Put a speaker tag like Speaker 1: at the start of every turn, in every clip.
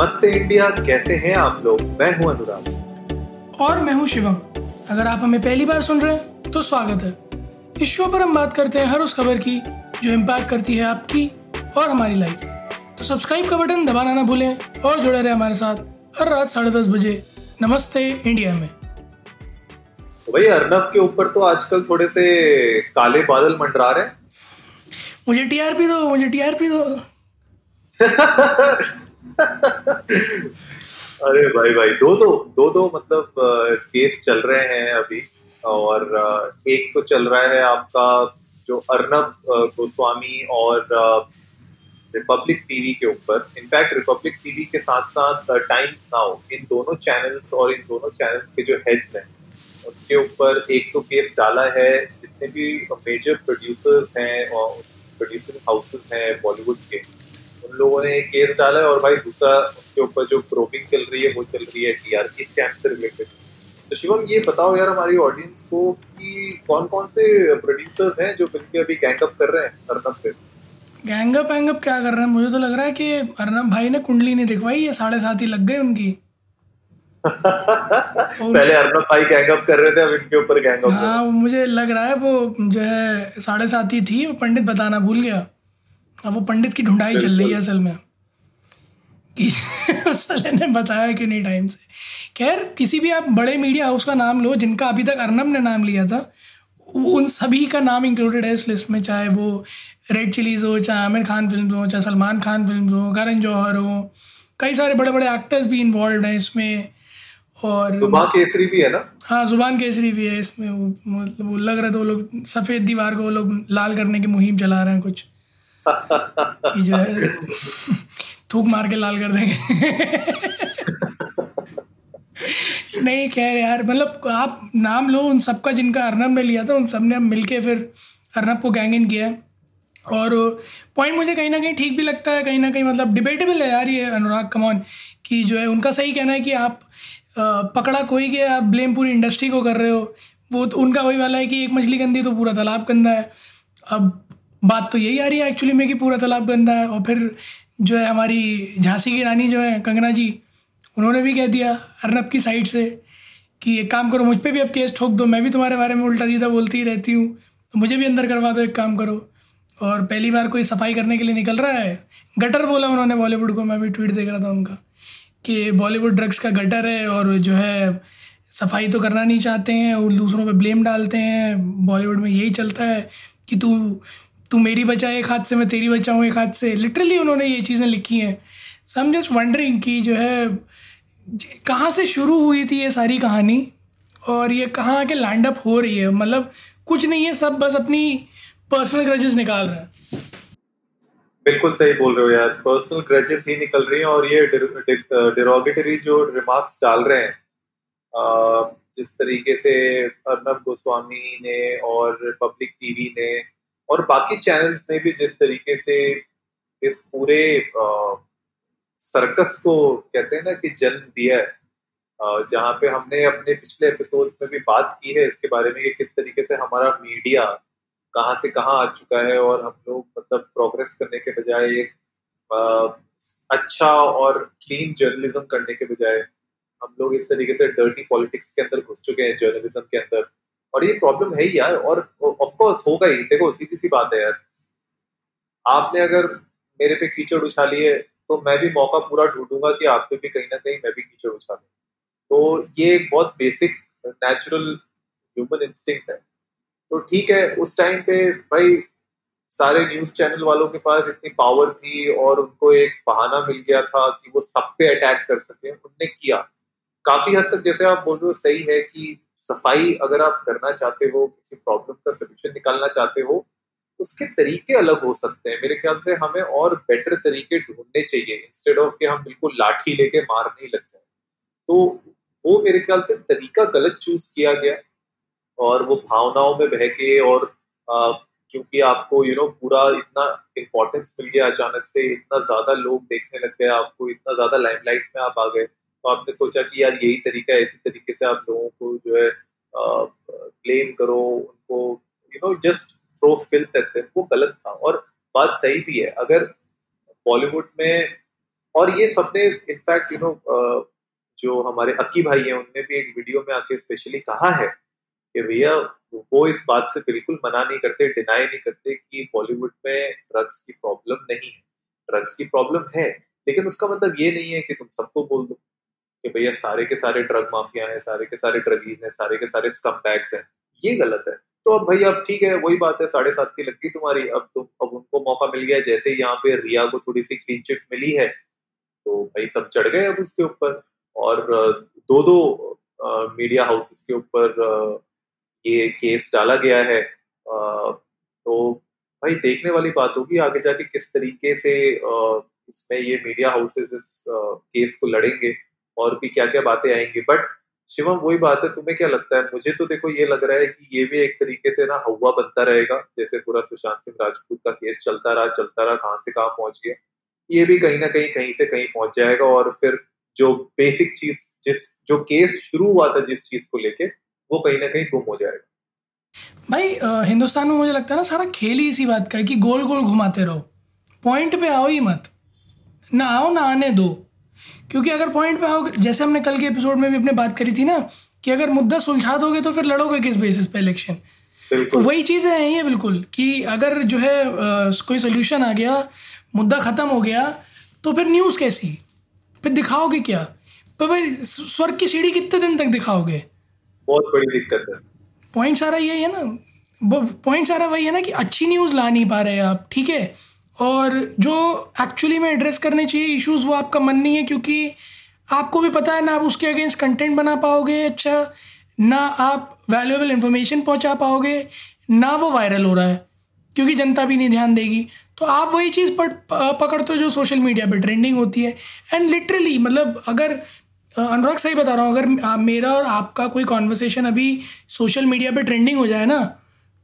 Speaker 1: नमस्ते इंडिया कैसे हैं आप लोग? मैं हूँ अनुराग।
Speaker 2: और मैं हूँ शिवम। अगर आप हमें पहली बार सुन रहे हैं तो स्वागत है। इस शो पर हम बात करते हैं हर उस खबर की जो इम्पैक्ट करती है आपकी और हमारी लाइफ तो सब्सक्राइब का बटन दबाना ना भूलें और जुड़े रहे हमारे साथ हर रात साढ़े दस बजे नमस्ते इंडिया में।
Speaker 1: भाई अर्नब के ऊपर तो आजकल थोड़े से काले बादल मंडरा रहे हैं।
Speaker 2: मुझे टीआरपी दो मुझे टीआरपी दो।
Speaker 1: अरे भाई भाई, दो दो दो दो मतलब केस चल रहे हैं अभी और एक तो चल रहा है आपका जो अर्नब गोस्वामी और रिपब्लिक टीवी के ऊपर। इनफैक्ट रिपब्लिक टीवी के साथ साथ टाइम्स नाउ इन दोनों चैनल्स और इन दोनों चैनल्स के जो हेड्स हैं, उनके ऊपर एक तो केस डाला है। जितने भी मेजर प्रोड्यूसर्स हैं और प्रोड्यूसर हाउसेस हैं बॉलीवुड के उन लोगों ने केस डाला है और भाई दूसरा उनके ऊपर जो प्रोबिंग चल रही है वो चल रही है टीआरपी स्कैम से रिलेटेड तो शिवम ये बताओ यार हमारी ऑडियंस को कि कौन कौन से प्रोड्यूसर्स हैं जो मिलकर अभी गैंगअप कर रहे हैं अर्नब पे?
Speaker 2: गैंगअप वैंगअप क्या कर रहे हैं? मुझे तो लग रहा है कि अर्नब भाई ने कुंडली नहीं दिखवाई ये साढ़े सात ही लग गए उनकी।
Speaker 1: पहले अर्नब भाई गैंगअप कर रहे थे अब इनके ऊपर गैंगअप
Speaker 2: हाँ मुझे लग रहा है वो जो है साढ़े सात ही थी वो पंडित बताना भूल गया। अब वो पंडित की ढूंढाई चल रही है असल में। कि साले ने बताया कि नहीं टाइम से। खैर किसी भी आप बड़े मीडिया हाउस का नाम लो जिनका अभी तक अर्नब ने नाम लिया था उन सभी का नाम इंक्लूडेड है इस लिस्ट में चाहे वो रेड चिलीज हो चाहे आमिर खान फ़िल्म हो चाहे सलमान खान फ़िल्म हो करण जौहर हो कई सारे बड़े बड़े एक्टर्स भी इन्वॉल्व हैं इसमें और
Speaker 1: ज़ुबान केसरी भी है ना?
Speaker 2: हाँ ज़ुबान केसरी भी है इसमें वो मतलब वो लग रहा था वो लोग सफ़ेद दीवार को वो लोग लाल करने की मुहिम चला रहे हैं कुछ। कि जो है, थूक मार के लाल कर देंगे। नहीं, खैर यार मतलब आप नाम लो उन सबका जिनका अर्नब ने लिया था, उन सबने अब मिल के फिर अर्नब को गैंग इन किया और पॉइंट मुझे कहीं ना कहीं ठीक भी लगता है, कहीं ना कहीं मतलब डिबेटेबल है यार ये अनुराग कमौन कि जो है उनका सही कहना है कि आप पकड़ा कोई के आप ब्लेम पूरी इंडस्ट्री को कर रहे हो। वो तो उनका वही वाला है कि एक मछली गंदी तो पूरा तालाब गंदा है। अब बात तो यही आ रही है एक्चुअली में कि पूरा तालाब गंदा है और फिर जो है हमारी झांसी की रानी जो है कंगना जी, उन्होंने भी कह दिया अर्नब की साइड से कि एक काम करो, मुझ पर भी अब केस ठोक दो, मैं भी तुम्हारे बारे में उल्टा सीधा बोलती ही रहती हूँ तो मुझे भी अंदर करवा दो एक काम करो। और पहली बार कोई सफ़ाई करने के लिए निकल रहा है, गटर बोला उन्होंने बॉलीवुड को, मैं भी ट्वीट देख रहा था उनका, कि बॉलीवुड ड्रग्स का गटर है और जो है सफ़ाई तो करना नहीं चाहते हैं, और दूसरों पे ब्लेम डालते हैं बॉलीवुड में यही चलता है कि तू तू मेरी बचा एक हाथ से, मैं तेरी बचाऊँ एक हाथ से। लिटरली उन्होंने ये चीज़ें लिखी हैं। सो एम जस्ट वंडरिंग कि जो है कहाँ से शुरू हुई थी ये सारी कहानी? और ये कहाँ आके लैंड अप हो रही है? मतलब कुछ नहीं है, सब बस अपनी पर्सनल ग्रजेस निकाल रहे हैं।
Speaker 1: बिल्कुल सही बोल रहे हो यार। पर्सनल ग्रजेस ही निकल रही हैं और ये डिरोगेटरी जो रिमार्क्स डाल रहे हैं जिस तरीके से अर्नब गोस्वामी ने और रिपब्लिक टीवी ने और बाकी चैनल्स ने भी जिस तरीके से इस पूरे सर्कस को कहते हैं ना कि जन्म दिया है जहाँ पे हमने अपने पिछले एपिसोड्स में भी बात की है, इसके बारे में कि किस तरीके से हमारा मीडिया कहाँ से कहाँ आ चुका है और हम लोग मतलब प्रोग्रेस करने के बजाय एक अच्छा और क्लीन जर्नलिज्म करने के बजाय हम लोग इस तरीके से डर्टी पॉलिटिक्स के अंदर घुस चुके हैं जर्नलिज्म के अंदर। और ये प्रॉब्लम है ही यार, और ऑफ़ कोर्स होगा ही। देखो सीधी सी बात है यार। आपने अगर मेरे पे कीचड़ उछाली है तो मैं भी मौका पूरा ढूंढूँगा कि आप पे भी कहीं ना कहीं मैं भी कीचड़ उछालू तो ये एक बहुत बेसिक नेचुरल ह्यूमन इंस्टिंक्ट है। तो ठीक है, उस टाइम पे भाई, सारे न्यूज़ चैनल वालों के पास इतनी पावर थी और उनको एक बहाना मिल गया था कि वो सब पे अटैक कर सके। उनने किया। काफ़ी हद तक जैसे आप बोल रहे हो, सही है कि सफ़ाई अगर आप करना चाहते हो किसी प्रॉब्लम का सोल्यूशन निकालना चाहते हो उसके तरीके अलग हो सकते हैं। मेरे ख्याल से हमें और बेटर तरीके ढूँढने चाहिए इंस्टेड ऑफ़ कि हम बिल्कुल लाठी लेके मारने लग जाए। तो वो मेरे ख्याल से तरीका गलत चूज़ किया गया और वो भावनाओं में बह के और आ, क्योंकि आपको यू you नो know, पूरा इतना इम्पोर्टेंस मिल गया अचानक से इतना ज़्यादा लोग देखने लग गए आपको इतना ज़्यादा लाइमलाइट में आप आ गए। तो आपने सोचा कि यार यही तरीका है, इसी तरीके से आप लोगों को जो है ब्लेम करो, उनको you know just throw filth at वो गलत था। और बात सही भी है, अगर बॉलीवुड में, और ये सबने इनफैक्ट यू नो जो हमारे अक्की भाई हैं, उनने भी एक वीडियो में आके स्पेशली कहा है कि भैया, वो इस बात से बिल्कुल मना नहीं करते डिनाई नहीं करते कि बॉलीवुड में ड्रग्स की प्रॉब्लम नहीं है। ड्रग्स की प्रॉब्लम है, लेकिन उसका मतलब ये नहीं है कि तुम सबको बोल दो। कि भैया सारे के सारे ड्रग माफिया हैं, सारे के सारे ड्रगीज हैं, सारे के सारे स्कम बैग्स हैं, ये गलत है। तो अब भाई अब ठीक है, वही बात है, साढ़े सात की लगी तुम्हारी, अब तुम, अब उनको मौका मिल गया, जैसे यहाँ पे रिया को थोड़ी सी क्लीन चिट मिली है तो भाई सब चढ़ गए अब उसके ऊपर। और दो दो मीडिया हाउसेस के ऊपर ये केस डाला गया है। तो भाई देखने वाली बात होगी आगे जाके किस तरीके से इसमें ये मीडिया हाउसेस इस केस को लड़ेंगे। और भी क्या क्या बातें आएँगी। बट शिवम, वही बात है, तुम्हें क्या लगता है? मुझे तो देखो ये लग रहा है कि ये भी एक तरीके से ना हवा बनता रहेगा, जैसे पूरा सुशांत सिंह राजपूत का केस चलता रहा चलता रहा, कहाँ से कहाँ पहुँच गया। ये भी कहीं ना कहीं कहीं से कहीं पहुँच जाएगा और फिर जो बेसिक चीज़, जिस, जो केस शुरू हुआ था जिस चीज़ को लेके, वो कहीं ना कहीं गुम हो जाएगा।
Speaker 2: भाई हिंदुस्तान में मुझे लगता है ना सारा खेल ही इसी बात का है कि गोल गोल घुमाते रहो। पॉइंट पे आओ ही मत। ना आओ, ना आने दो। क्योंकि अगर पॉइंट पे आओ जैसे हमने कल के एपिसोड में भी अपने बात करी थी ना कि अगर मुद्दा सुलझा दोगे तो फिर लड़ोगे किस बेसिस पे इलेक्शन तो वही चीज़ें हैं ये बिल्कुल कि अगर जो है आ, कोई सोल्यूशन आ गया मुद्दा ख़त्म हो गया तो फिर न्यूज़ कैसी? फिर दिखाओगे क्या? तो भाई स्वर्ग की सीढ़ी कितने दिन तक दिखाओगे?
Speaker 1: बहुत बड़ी दिक्कत है।
Speaker 2: पॉइंट सारा यही है ना। पॉइंट सारा वही है ना कि अच्छी न्यूज़ ला नहीं पा रहे आप ठीक है? और जो एक्चुअली में एड्रेस करने चाहिए इश्यूज़ वो आपका मन नहीं है, क्योंकि आपको भी पता है ना आप उसके अगेंस्ट कंटेंट बना पाओगे अच्छा ना आप वैल्यूएबल इन्फॉर्मेशन पहुँचा पाओगे, ना वो वायरल हो रहा है, क्योंकि जनता भी नहीं ध्यान देगी। तो आप वही चीज़ पकड़ते हो जो सोशल मीडिया पे ट्रेंडिंग होती है। एंड लिटरली मतलब अगर अनुराग सही बता रहा हूँ, अगर मेरा और आपका कोई कॉन्वर्सेशन अभी सोशल मीडिया पे ट्रेंडिंग हो जाए ना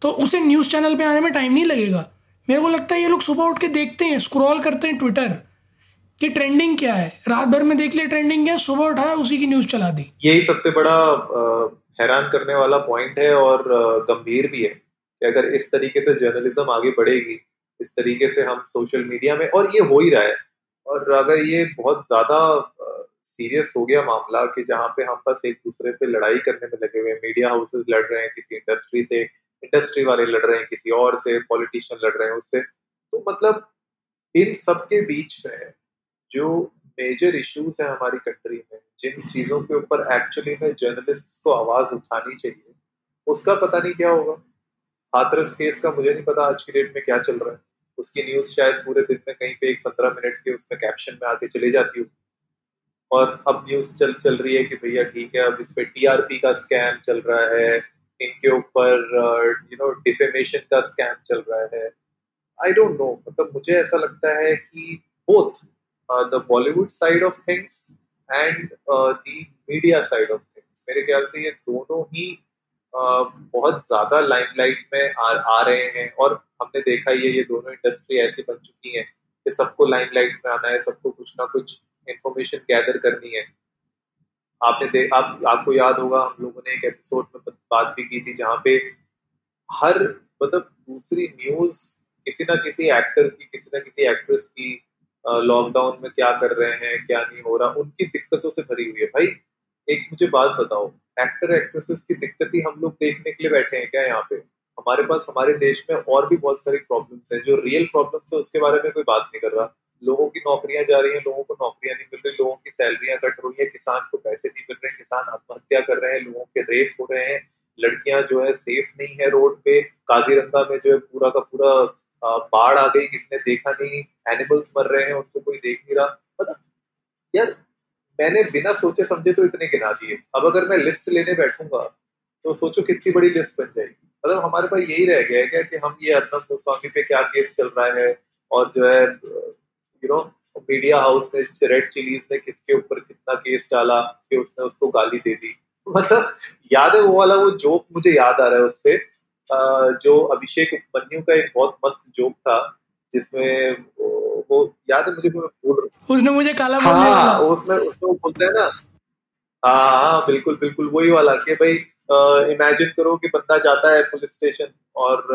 Speaker 2: तो उसे न्यूज़ चैनल पे आने में टाइम नहीं लगेगा। मेरे को लगता है ये लोग सुबह उठ के देखते हैं स्क्रॉल करते हैं ट्विटर कि ट्रेंडिंग क्या है। रात भर में देख लिया ट्रेंडिंग क्या, सुबह उठाया, उसी की न्यूज़ चला दी।
Speaker 1: यही सबसे बड़ा हैरान करने वाला पॉइंट है और गंभीर भी है कि अगर इस तरीके से जर्नलिज्म आगे बढ़ेगी, इस तरीके से हम सोशल मीडिया में, और ये हो ही रहा है। और अगर ये बहुत ज़्यादा सीरियस हो गया मामला कि जहाँ पे हम बस एक दूसरे पे लड़ाई करने में लगे हुए मीडिया हाउसेस लड़ रहे हैं, किसी इंडस्ट्री से इंडस्ट्री वाले लड़ रहे हैं, किसी और से, पॉलिटिशियन लड़ रहे हैं उससे। तो मतलब इन सब के बीच में जो मेजर इश्यूज़ है हमारी कंट्री में, जिन चीज़ों के ऊपर एक्चुअली में जर्नलिस्ट को आवाज़ उठानी चाहिए, उसका पता नहीं क्या होगा। हाथरस केस का मुझे नहीं पता आज की डेट में क्या चल रहा है। उसकी न्यूज़ शायद पूरे दिन में कहीं पे एक पंद्रह मिनट के उसमें कैप्शन में आके चली जाती हो और अब न्यूज़ चल चल रही है कि भैया ठीक है, अब इस पे टीआरपी का स्कैम चल रहा है इनके ऊपर यू नो डिफेमेशन का स्कैम चल रहा है। आई डोंट नो मतलब मुझे ऐसा लगता है कि both the Bollywood side of things and the media side of things मेरे ख्याल से ये दोनों ही uh, बहुत ज़्यादा लाइमलाइट में आ, आ रहे हैं और हमने देखा ही है ये दोनों इंडस्ट्री ऐसी बन चुकी है कि सबको लाइमलाइट में आना है सबको कुछ ना कुछ इंफॉर्मेशन गैदर करनी है। आपने देख आप, आपको याद होगा, हम लोगों ने एक एपिसोड में बात भी की थी जहाँ पे हर मतलब दूसरी न्यूज़ किसी ना किसी एक्टर की, किसी ना किसी एक्ट्रेस की लॉकडाउन में क्या कर रहे हैं, क्या नहीं हो रहा, उनकी दिक्कतों से भरी हुई है। भाई, एक मुझे बात बताओ एक्टर एक्ट्रेसेस की दिक्कत ही हम लोग देखने के लिए बैठे हैं क्या यहाँ पे? हमारे पास, हमारे देश में और भी बहुत सारी प्रॉब्लम्स हैं, जो रियल प्रॉब्लम्स है, उसके बारे में कोई बात नहीं कर रहा। लोगों की नौकरियाँ जा रही हैं, लोगों को नौकरियाँ नहीं मिल रही, लोगों की सैलरियाँ कट रही है, किसान को पैसे नहीं मिल रहे, किसान आत्महत्या कर रहे हैं, लोगों के रेप हो रहे हैं, लड़कियाँ जो है सेफ़ नहीं है रोड पे, काजीरंगा में जो है पूरा का पूरा बाढ़ आ गई, किसने देखा नहीं एनिमल्स मर रहे हैं, उनको कोई देख नहीं रहा। मतलब यार, मैंने बिना सोचे समझे तो इतने गिना दिए। अब अगर मैं लिस्ट लेने बैठूँगा तो सोचो कितनी बड़ी लिस्ट बन जाएगी। मतलब हमारे पास यही रह गया है क्या कि हम ये अर्नब गोस्वामी पे क्या केस चल रहा है और जो है यू नो मीडिया हाउस ने रेड चिलीज ने किसके ऊपर कितना केस डाला कि उसने उसको गाली दे दी? मतलब याद है वो वाला वो जोक मुझे याद आ रहा है उससे। जो अभिषेक उपमन्यु का एक बहुत मस्त जोक था जिसमें वो याद है मुझे
Speaker 2: भूल उसने मुझे काला
Speaker 1: बोल हाँ, उसमें उसमें बोलते हैं ना हाँ हाँ बिल्कुल बिल्कुल वही वाला कि भाई इमेजिन करो कि बंदा जाता है पुलिस स्टेशन और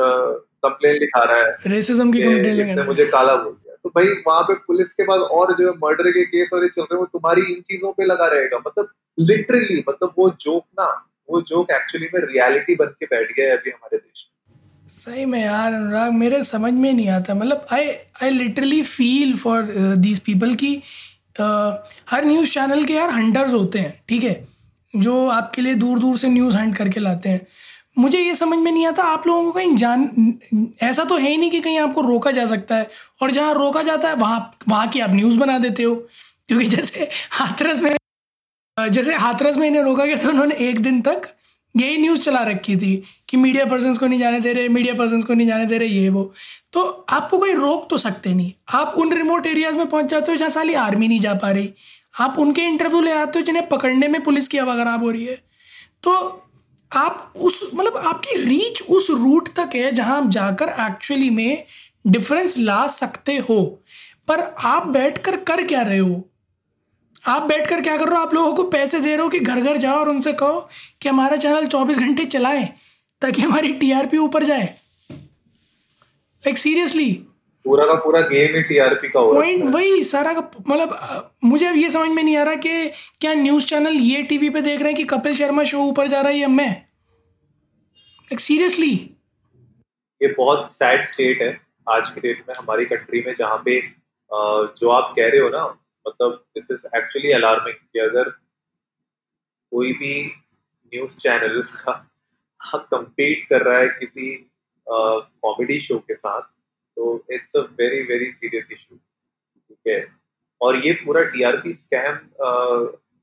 Speaker 1: कंप्लेन लिखा रहा है
Speaker 2: रेसिज्म की
Speaker 1: कंप्लेन मुझे काला बोल दिया। तो भाई वहाँ पे पुलिस के पास और जो मर्डर के केस और ये चल रहे हैं वो तुम्हारी इन चीज़ों पे लगा रहेगा। मतलब लिटरली मतलब वो जोक ना वो जोक एक्चुअली में रियलिटी बन के बैठ गया है अभी हमारे देश में।
Speaker 2: सही में यार अनुराग मेरे समझ में नहीं आता। मतलब I I literally feel for these people की uh, हर न्यूज़ चैनल के यार हंटर्स होते हैं ठीक है? जो आपके लिए दूर दूर से न्यूज़ हंट करके लाते हैं। मुझे ये समझ में नहीं आता, आप लोगों को कहीं जान, ऐसा तो है ही नहीं कि कहीं आपको रोका जा सकता है। और जहाँ रोका जाता है, वहाँ वहाँ की आप न्यूज़ बना देते हो। क्योंकि जैसे हाथरस में, जैसे हाथरस में इन्हें रोका गया तो उन्होंने एक दिन तक यही न्यूज़ चला रखी थी कि मीडिया पर्सन को नहीं जाने दे रहे मीडिया पर्सन को नहीं जाने दे रहे, ये वो। तो आपको कोई रोक तो सकते नहीं। आप उन रिमोट एरियाज़ में पहुँच जाते हो जहाँ साली आर्मी नहीं जा पा रही। आप उनके इंटरव्यू ले आते हो जिन्हें पकड़ने में पुलिस की हवा खराब हो रही है। तो आप उस मतलब आपकी रीच उस रूट तक है जहाँ आप जाकर एक्चुअली में डिफरेंस ला सकते हो। पर आप बैठकर कर क्या रहे हो? आप बैठकर क्या कर रहे हो? आप लोगों को पैसे दे रहे हो कि घर घर जाओ और उनसे कहो कि हमारा चैनल 24 घंटे चलाएँ ताकि हमारी टीआरपी ऊपर जाए। लाइक सीरियसली
Speaker 1: पूरा का पूरा गेम ही टीआरपी का हो
Speaker 2: पॉइंट वही सारा का मतलब मुझे अब ये समझ में नहीं आ रहा कि क्या न्यूज़ चैनल ये टीवी पे देख रहे हैं कि कपिल शर्मा शो ऊपर जा रहा है या मैं लाइक सीरियसली
Speaker 1: ये बहुत सैड स्टेट है आज के डेट में हमारी कंट्री में जहाँ पे जो आप कह रहे हो ना मतलब दिस इज़ एक्चुअली अलार्मिंग कि अगर कोई भी न्यूज़ चैनल का कंपीट कर रहा है किसी कॉमेडी शो के साथ तो it's a very very serious issue ठीक है और ये पूरा टीआरपी स्कैम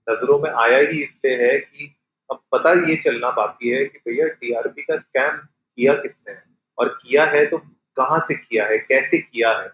Speaker 1: नज़रों में आया ही इसलिए है कि अब पता ये चलना बाकी है कि भैया टीआरपी का स्कैम किया किसने? है और किया है तो कहाँ से किया है? कैसे किया है?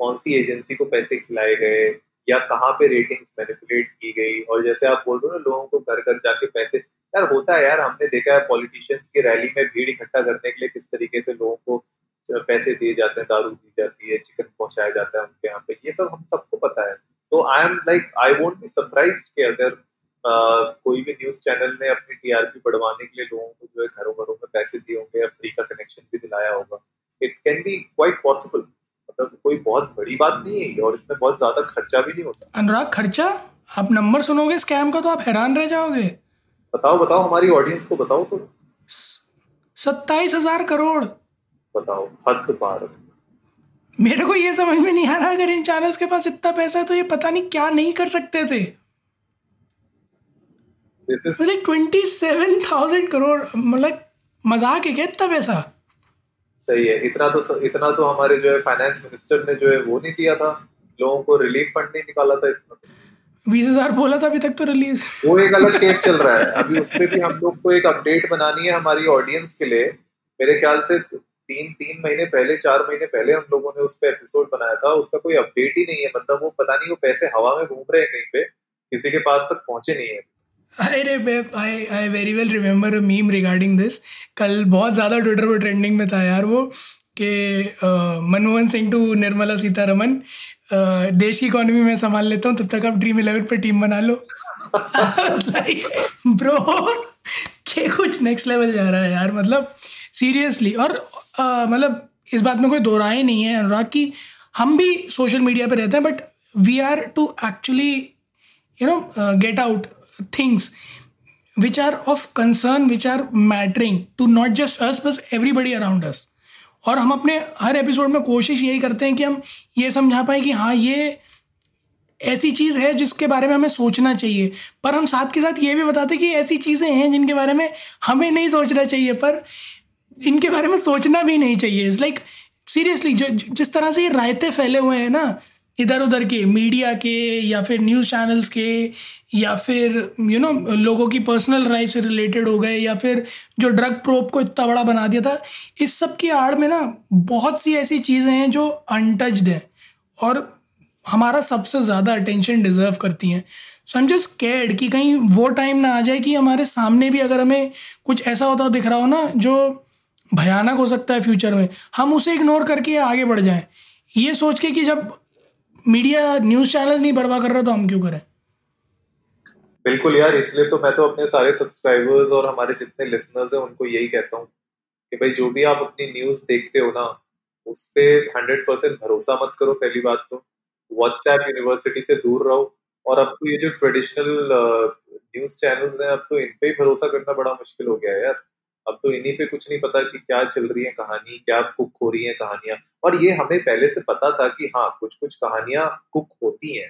Speaker 1: कौन सी एजेंसी को पैसे खिलाए गए? या कहाँ पे रेटिंग्स मैनिपुलेट की गई? और जैसे आप बोल रहे हो ना, लोगों को घर घर जाके पैसे यार होता है यार, हमने देखा है पॉलिटिशियंस की रैली में भीड़ इकट्ठा करने के लिए किस तरीके से लोगों को पैसे दिए जाते हैं दारू दी जाती है चिकन पहुँचाया जाता है उनके यहाँ पे ये सब हम सबको पता है। तो I am like I won't be surprise कि अगर Uh, कोई भी न्यूज़ चैनल ने अपनी टीआरपी बढ़वाने के लिए लोगों को जो है घरों घरों में पैसे दिए होंगे या फ्री का कनेक्शन भी दिलाया होगा। It can be quite possible मतलब कोई बहुत बड़ी बात नहीं है और इसमें बहुत ज़्यादा खर्चा भी नहीं होता।
Speaker 2: अनुराग खर्चा? आप नंबर सुनोगे स्कैम का तो आप हैरान रह जाओगे।
Speaker 1: बताओ बताओ हमारी ऑडियंस को बताओ थोड़ा।
Speaker 2: सत्ताईस हज़ार करोड़।
Speaker 1: बताओ हद पार।
Speaker 2: मेरे को ये समझ में नहीं आ रहा अगर इन चैनल्स के पास इतना पैसा है तो ये पता नहीं क्या नहीं कर सकते थे। ट्वेंटी सेवन थाउज़ेंड करोड़ मतलब मज़ाक है क्या इतना पैसा?
Speaker 1: सही है इतना तो इतना तो हमारे जो है फाइनेंस मिनिस्टर ने जो है वो नहीं दिया था। लोगों को रिलीफ फंड नहीं निकाला था इतना।
Speaker 2: बीस हज़ार बोला था अभी तक तो रिलीज़
Speaker 1: वो एक अलग केस चल रहा है। अभी भी हम लोग को एक अपडेट बनानी है हमारी ऑडियंस के लिए। मेरे ख्याल से तीन तीन महीने पहले चार महीने पहले हम लोगों ने उस पर एपिसोड बनाया था उसका कोई अपडेट ही नहीं है मतलब वो पता नहीं वो पैसे हवा में घूम रहे हैं कहीं पे किसी के पास तक पहुँचे नहीं है।
Speaker 2: अरे I I very well remember meme regarding this कल बहुत ज़्यादा ट्विटर पर ट्रेंडिंग में था यार वो कि मनमोहन सिंह टू निर्मला सीतारमन देश की इकोनॉमी में संभाल लेता हूँ तब तक आप ड्रीम इलेवन पर टीम बना लो। लाइक ब्रो के कुछ नेक्स्ट लेवल जा रहा है यार मतलब सीरियसली और मतलब इस बात में कोई दो राय नहीं है, अनुराग, की हम भी सोशल मीडिया पे रहते हैं but we are to actually you know get out things which are of concern which are mattering to not just us but everybody around अस और हम अपने हर एपिसोड में कोशिश यही करते हैं कि हम ये समझा पाए कि हाँ ये ऐसी चीज़ है जिसके बारे में हमें सोचना चाहिए। पर हम साथ के साथ ये भी बताते हैं कि ऐसी चीज़ें हैं जिनके बारे में हमें नहीं सोचना चाहिए, पर इनके बारे में सोचना भी नहीं चाहिए। इट्स लाइक सीरियसली जो जिस तरह से ये रायते फैले हुए हैं ना इधर उधर के मीडिया के या फिर न्यूज़ चैनल्स के या फिर यू you नो know, लोगों की पर्सनल लाइफ से रिलेटेड हो गए या फिर जो ड्रग प्रोप को इतना बड़ा बना दिया था इस सब की आड़ में ना बहुत सी ऐसी चीज़ें हैं जो अनटच्ड हैं और हमारा सबसे ज़्यादा अटेंशन डिज़र्व करती हैं। सो एम जस्ट केयर्ड कि कहीं वो टाइम ना आ जाए कि हमारे सामने भी अगर हमें कुछ ऐसा होता दिख रहा हो ना जो भयानक हो सकता है फ्यूचर में। हम उसे इग्नोर करके आगे बढ़ जाएँ। ये सोच के कि जब मीडिया न्यूज़ चैनल नहीं बढ़वा कर रहा तो हम क्यों करें?
Speaker 1: बिल्कुल यार, इसलिए तो मैं तो अपने सारे सब्सक्राइबर्स और हमारे जितने लिसनर्स हैं, उनको यही कहता हूँ कि भाई, जो भी आप अपनी न्यूज़ देखते हो ना, उस पर हंड्रेड परसेंट भरोसा मत करो, पहली बात तो। व्हाट्सएप यूनिवर्सिटी से दूर रहो। और अब तो ये जो ट्रेडिशनल न्यूज़ चैनल्स हैं, अब तो इन पे ही भरोसा करना बड़ा मुश्किल हो गया है यार। अब तो इन्हीं पे कुछ नहीं पता कि क्या चल रही है कहानी, क्या कुक हो रही है कहानियाँ। और ये हमें पहले से पता था कि हाँ कुछ कुछ कहानियाँ कुक होती हैं,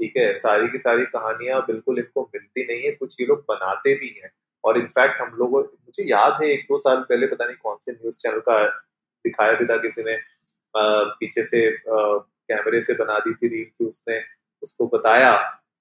Speaker 1: ठीक है? सारी की सारी कहानियाँ बिल्कुल इनको मिलती नहीं है, कुछ ये लोग बनाते भी हैं। और इनफैक्ट हम लोगों, मुझे याद है एक दो साल पहले पता नहीं कौन से न्यूज़ चैनल का दिखाया भी था किसी ने पीछे से कैमरे से बना दी थी रील की उसने, उसको बताया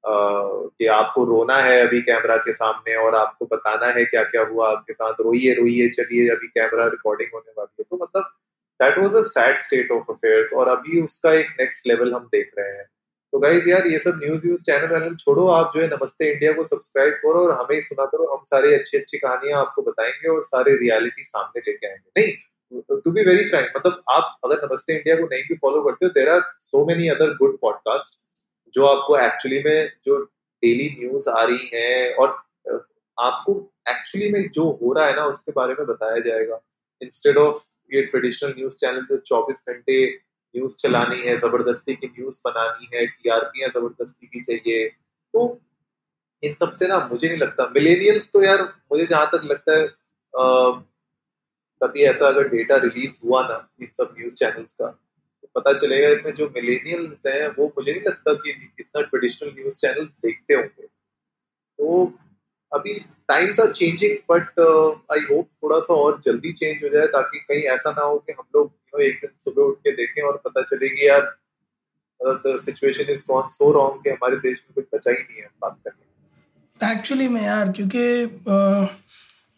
Speaker 1: कि आपको रोना है अभी कैमरा के सामने और आपको बताना है क्या क्या हुआ आपके साथ, रोइए रोइए, चलिए अभी कैमरा रिकॉर्डिंग होने वाली है। तो मतलब that was a sad state of affairs और अभी उसका एक नेक्स्ट लेवल हम देख रहे हैं। तो गाइज़ यार, ये सब न्यूज़ व्यूज़ चैनल वैनल छोड़ो आप जो है नमस्ते इंडिया को सब्सक्राइब करो और हमें सुना करो। हम सारी अच्छी अच्छी कहानियाँ आपको बताएँगे और सारे रियलिटी सामने लेके आएँगे। नहीं टू बी वेरी फ्रैंक मतलब आप अगर नमस्ते इंडिया को नहीं भी फॉलो करते हो there are so many other good podcast जो आपको एक्चुअली में जो डेली न्यूज़ आ रही है और आपको एक्चुअली में जो हो रहा है ना उसके बारे में बताया जाएगा। इंस्टेड ऑफ़ ये ट्रेडिशनल न्यूज़ चैनल जो 24 घंटे न्यूज़ चलानी है ज़बरदस्ती की न्यूज़ बनानी है टीआरपी ज़बरदस्ती की चाहिए तो इन सबसे ना मुझे नहीं लगता। मिलेनियल्स तो यार मुझे जहाँ तक लगता है आ, कभी ऐसा अगर डेटा रिलीज़ हुआ ना इन सब न्यूज़ चैनल्स का पता चलेगा इसमें जो मिलेनियल्स हैं वो मुझे नहीं लगता कि इतना ट्रेडिशनल न्यूज़ चैनल्स देखते होंगे। तो अभी times are changing but I hope थोड़ा सा और जल्दी चेंज हो जाए ताकि कहीं ऐसा ना हो कि हम लोग एक दिन सुबह उठ के देखें और पता चलेगी यार situation is gone so wrong कि हमारे देश में कुछ बचा ही नहीं है बात करने
Speaker 2: एक्चुअली में यार क्योंकि uh,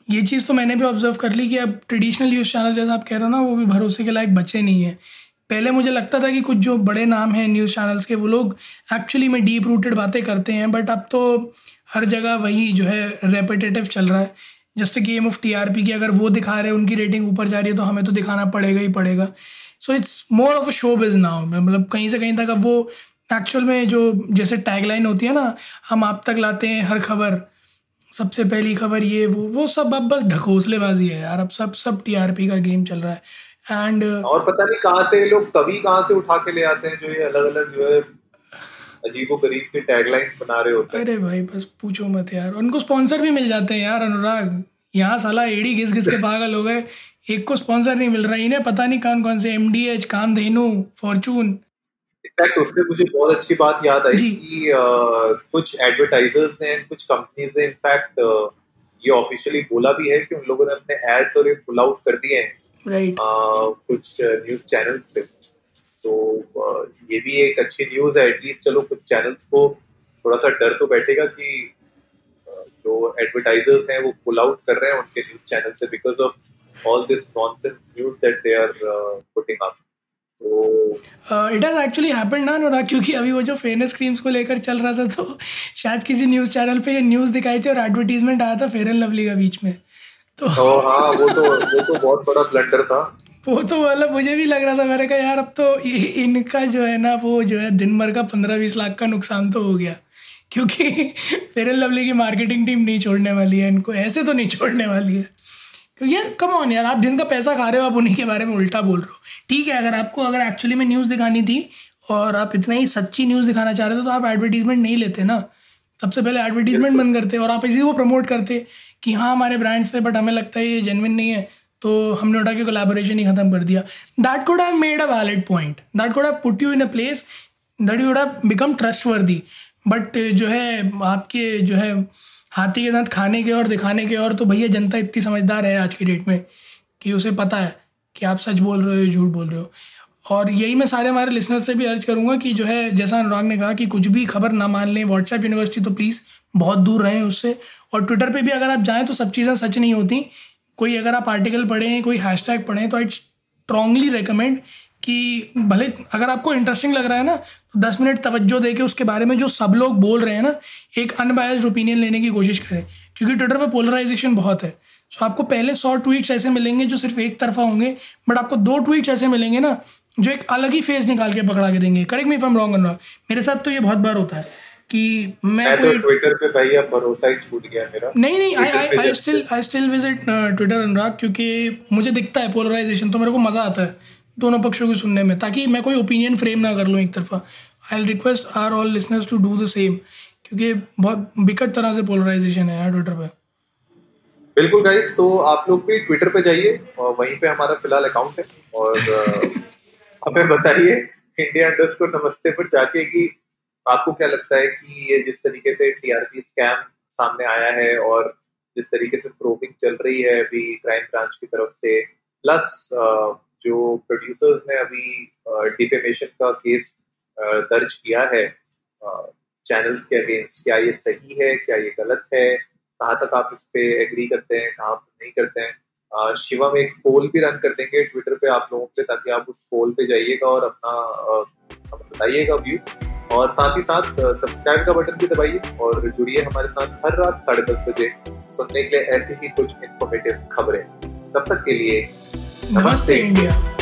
Speaker 2: ये चीज़ तो मैंने भी ऑब्ज़र्व कर ली कि अब ट्रेडिशनल न्यूज़ चैनल जैसा आप कह रहे हो ना वो भी भरोसे के लायक बचे नहीं है। पहले मुझे लगता था कि कुछ जो बड़े नाम हैं न्यूज़ चैनल्स के, वो लोग एक्चुअली में डीप रूटेड बातें करते हैं बट अब तो हर जगह वही जो है रेपिटेटिव चल रहा है। Just game of T R P की अगर वो दिखा रहे हैं, उनकी रेटिंग ऊपर जा रही है तो हमें तो दिखाना पड़ेगा ही पड़ेगा। So it's more of a show biz now मतलब कहीं से कहीं तक अब वो एक्चुअल में जो जैसे टैगलाइन होती है ना, हम आप तक लाते हैं हर खबर, सबसे पहली खबर ये, वो वो सब अब बस ढकोसलेबाजी है यार, अब सब सब टीआरपी का गेम चल रहा है। एंड
Speaker 1: uh, और पता नहीं कहाँ से लोग कभी कहाँ से उठा के ले आते हैं जो ये अलग अलग जो है अजीबो गरीब से टैगलाइंस बना रहे होते
Speaker 2: हैं। अरे भाई बस पूछो मत यार। उनको स्पॉन्सर भी मिल जाते हैं यार अनुराग। यहाँ साला एडी घिस घिस के पागल हो गए। एक को स्पॉन्सर नहीं मिल रहा। इन्हें पता नहीं कौन कौन से एम डी एच काम धेनु फॉर्चून
Speaker 1: इनफैक्ट मुझे बहुत अच्छी बात याद आई कि uh, कुछ एडवर्टाइजर्स ने कुछ कंपनीज़ ने इनफैक्ट ये ऑफिशियली बोला भी है कि उन लोगों ने अपने एड्स और पुल आउट कर दिए हैं।
Speaker 2: Right.
Speaker 1: आ, कुछ न्यूज़ चैनल से तो ये भी एक अच्छी न्यूज़ है एटलीस्ट चलो कुछ चैनल्स को थोड़ा सा डर तो बैठेगा कि जो एडवर्टाइजर्स हैं वो पुल आउट कर रहे हैं उनके न्यूज़ चैनल से because of all this nonsense news that they are putting up
Speaker 2: it has actually happened ना नोरा क्योंकि अभी वो जो फेयरनेस क्रीम्स को लेकर चल रहा था तो शायद किसी न्यूज़ चैनल पे ये न्यूज़ दिखाई थी और एडवर्टीजमेंट आया था फेयर एंड लवली का बीच में।
Speaker 1: तो हाँ वो तो वो तो बहुत बड़ा ब्लंडर था।
Speaker 2: वो तो मतलब मुझे भी लग रहा था मैंने कहा यार अब तो इनका जो है ना वो जो है दिन भर का पंद्रह बीस लाख का नुकसान तो हो गया। क्योंकि फेयर एंड लवली की मार्केटिंग टीम नहीं छोड़ने वाली है इनको ऐसे तो नहीं छोड़ने वाली है। क्योंकि यार कम ऑन यार आप जिनका पैसा खा रहे हो आप उन्हीं के बारे में उल्टा बोल रहे हो। ठीक है अगर आपको अगर एक्चुअली में न्यूज़ दिखानी थी और आप इतना ही सच्ची न्यूज़ दिखाना चाह रहे थे तो आप एडवर्टीजमेंट नहीं लेते ना। सबसे पहले एडवर्टीजमेंट बंद करते और आप इसी को प्रमोट करते। कि हाँ हमारे ब्रांड्स थे बट हमें लगता है ये जेनविन नहीं है तो हमने उठा के कोलेबोरेशन ही खत्म कर दिया। That could have made a valid point that could have put you in a place that you have become trustworthy but जो है, आपके, जो है, हाथी के दांत खाने के और दिखाने के और तो भैया जनता इतनी समझदार है आज की डेट में कि उसे पता है कि आप सच बोल रहे हो झूठ बोल रहे हो। और यही मैं सारे हमारे लिसनर्स से भी अर्ज़ करूँगा कि जो है, जैसा अनुराग ने कहा कि कुछ भी खबर ना मान लें व्हाट्सएप यूनिवर्सिटी तो प्लीज़ बहुत दूर रहें उससे। और ट्विटर पे भी अगर आप जाएँ तो सब चीज़ें सच नहीं होती। कोई अगर आप आर्टिकल पढ़ें, कोई हैश टैग पढ़ें तो आई स्ट्रांगली रिकमेंड कि भले अगर आपको इंटरेस्टिंग लग रहा है ना तो दस मिनट तवज्जो दे के उसके बारे में जो सब लोग बोल रहे हैं ना, एक अनबायस्ड ओपिनियन लेने की कोशिश करें। क्योंकि ट्विटर पे पोलराइजेशन बहुत है। सो आपको पहले सौ ट्वीट्स ऐसे मिलेंगे जो सिर्फ़ एक तरफा होंगे बट आपको दो ट्वीट्स ऐसे मिलेंगे ना, जो एक अलग ही फ़ेज़ निकाल के पकड़ा के देंगे। करेक्ट मी फ्रॉम रॉन्ग मेरे साथ तो ये बहुत बार होता है। कि मैं,
Speaker 1: मैं तो ट्विटर पे भाई अब भरोसा ही छूट गया मेरा।
Speaker 2: नहीं नहीं I I I still I still visit Twitter Anurag क्योंकि मुझे दिखता है पोलराइजेशन तो मेरे को मज़ा आता है दोनों पक्षों को सुनने में ताकि मैं कोई ओपिनियन फ्रेम ना कर लूँ एक तरफा। I request our all listeners to do the same क्योंकि बहुत बिकट तरह से पोलराइजेशन है यार ट्विटर पे।
Speaker 1: बिल्कुल गाइस तो आप लोग भी ट्विटर पे जाइए और वहीं पे हमारा फ़िलहाल अकाउंट है और हमें बताइए इंडिया को नमस्ते पर जाके कि आपको क्या लगता है कि ये जिस तरीके से टीआरपी स्कैम सामने आया है और जिस तरीके से प्रोबिंग चल रही है अभी क्राइम ब्रांच की तरफ़ से प्लस जो प्रोड्यूसर्स ने अभी डिफेमेशन का केस दर्ज किया है चैनल्स के अगेंस्ट क्या ये सही है, क्या ये गलत है, कहाँ तक आप इस पे एग्री करते हैं, कहाँ नहीं करते हैं? शिवम एक पोल भी रन कर देंगे ट्विटर पे आप लोगों के लिए ताकि आप उस पोल पे जाइएगा और अपना बताइएगा व्यू और साथ ही साथ सब्सक्राइब का बटन भी दबाइए और जुड़िए हमारे साथ हर रात साढ़े दस बजे सुनने के लिए ऐसी ही कुछ इन्फॉर्मेटिव खबरें। तब तक के लिए, नमस्ते।
Speaker 2: नमस्ते इंडिया।